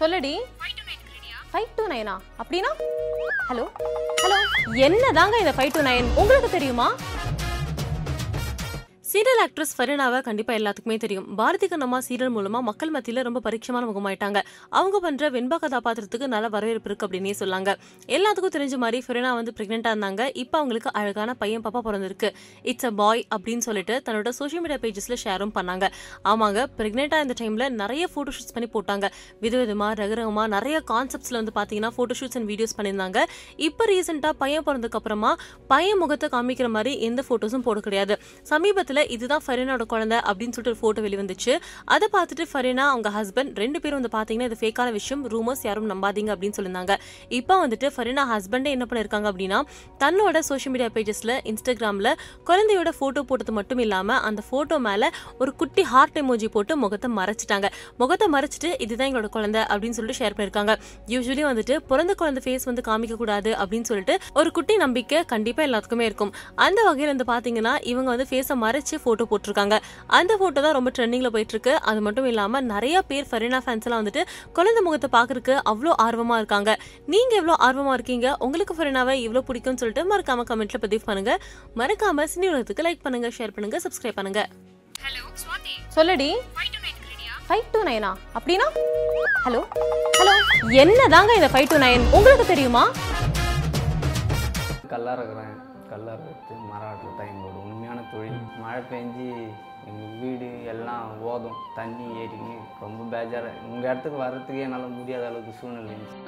சொல்லடி. Five two நைனா அப்படின்னா? Hello hello என்னதாங்க இந்த ஃபைவ் டூ நைன் உங்களுக்கு தெரியுமா? சீரியல் ஆக்ட்ரஸ் ஃபரினாவை கண்டிப்பாக எல்லாத்துக்குமே தெரியும். பாரதி கண்ணம்மா சீரியல் மூலமாக மக்கள் மத்தியில் ரொம்ப பரிச்சயமான முகமாயிட்டாங்க. அவங்க பண்ணுற வெண்பா கதாபாத்திரத்துக்கு நல்ல வரவேற்பு இருக்கு அப்படின்னே சொல்லாங்க. எல்லாத்துக்கும் தெரிஞ்ச மாதிரி ஃபரினா வந்து பிரெக்னெண்டா இருந்தாங்க. இப்போ அவங்களுக்கு அழகான பையன் பாப்பா பிறந்திருக்கு. இட்ஸ் அ பாய் அப்படின்னு சொல்லிட்டு தன்னோட சோஷியல் மீடியா பேஜஸில் ஷேரும் பண்ணாங்க. ஆமாங்க ப்ரெக்னெண்ட்டாக இந்த டைமில் நிறைய ஃபோட்டோ ஷூட்ஸ் பண்ணி போட்டாங்க. விதவிதமாக ரகரகமாக நிறைய கான்செப்ட்ஸ்ல வந்து பார்த்தீங்கன்னா ஃபோட்டோ ஷூட்ஸ் அண்ட் வீடியோஸ் பண்ணியிருந்தாங்க. இப்போ ரீசெண்டாக பையன் பிறந்ததுக்கு அப்புறமா பையன் முகத்தை காமிக்கிற மாதிரி எந்த ஃபோட்டோஸும் போட கிடையாது. சமீபத்தில் இதுதான் ஃபரீனாவோட குழந்தை அப்படின்னு சொல்லிட்டு ஒரு போட்டோ வெளிவந்துச்சு. அதை பார்த்துட்டு ஃபரீனா அவங்க ஹஸ்பண்ட் ரெண்டு பேரும் வந்து பார்த்தீங்கன்னா இது ஃபேக்கான விஷயம் ரூமர்ஸ் யாரும் நம்பாதீங்க அப்படின்னு சொல்லியிருந்தாங்க. இப்போ வந்துட்டு ஃபரினா ஹஸ்பண்டே என்ன பண்ணிருக்காங்க அப்படின்னா தன்னோட சோஷியல் மீடியா பேஜஸில் இன்ஸ்டாகிராமில் குழந்தையோட ஃபோட்டோ போட்டது மட்டும் இல்லாமல் அந்த ஃபோட்டோ மேலே ஒரு குட்டி ஹார்ட் எமோஜி போட்டு முகத்தை மறைச்சிட்டாங்க. முகத்தை மறைச்சிட்டு இதுதான் எங்களோட குழந்தை அப்படின்னு சொல்லிட்டு ஷேர் பண்ணியிருக்காங்க யூஸ்வலி வந்துட்டு பிறந்த குழந்தை ஃபேஸ் வந்து காமிக்கக்கூடாது அப்படின்னு சொல்லிட்டு ஒரு குட்டி நம்பிக்கை கண்டிப்பாக எல்லாத்துக்குமே இருக்கும். அந்த வகையில் வந்து பார்த்தீங்கன்னா இவங்க வந்து ஃபேஸை மறைச்சு போட்டோ போட்டிருக்காங்க. அந்த போட்டோ தான் ரொம்ப ட்ரெண்டிங்ல போயிட்டு இருக்கு அது மட்டும் இல்லாம நிறைய பேர் ஃபரினா ஃபேன்ஸ் எல்லாம் வந்துட்டு குழந்தை முகத்தை பாக்குறதுக்கு அவ்வளோ ஆர்வமா இருக்காங்க. நீங்க எவ்வளவு ஆர்வமா இருக்கீங்க? உங்களுக்கு ஃபரினாவை இவ்வளவு பிடிக்கும்னு சொல்லிட்டு மறக்காம கமெண்ட்ல பதிவு பண்ணுங்க. மறக்காம சினி உலகத்துக்கு லைக் பண்ணுங்க ஷேர் பண்ணுங்க சப்ஸ்கிரைப் பண்ணுங்க. ஹலோ ஸ்வாதி சொல்லடி. ஃபைவ் டூ நைன் அப்படின்னா? ஹலோ ஹலோ என்னதாங்க இந்த ஃபைவ் டூ நைன் உங்களுக்கு தெரியுமா? கல்லாறுக்கிறேன் கல்லாறுறது மரம் ஆட்டுறது தான் எங்களோட உண்மையான தொழில். மழை பெஞ்சு எங்கள் வீடு எல்லாம் ஓதும். தண்ணி ஏறிங்க ரொம்ப பேஜாராக உங்கள் இடத்துக்கு வர்றதுக்கே என்னால் முடியாத அளவுக்கு சூழ்நிலை இருந்துச்சு.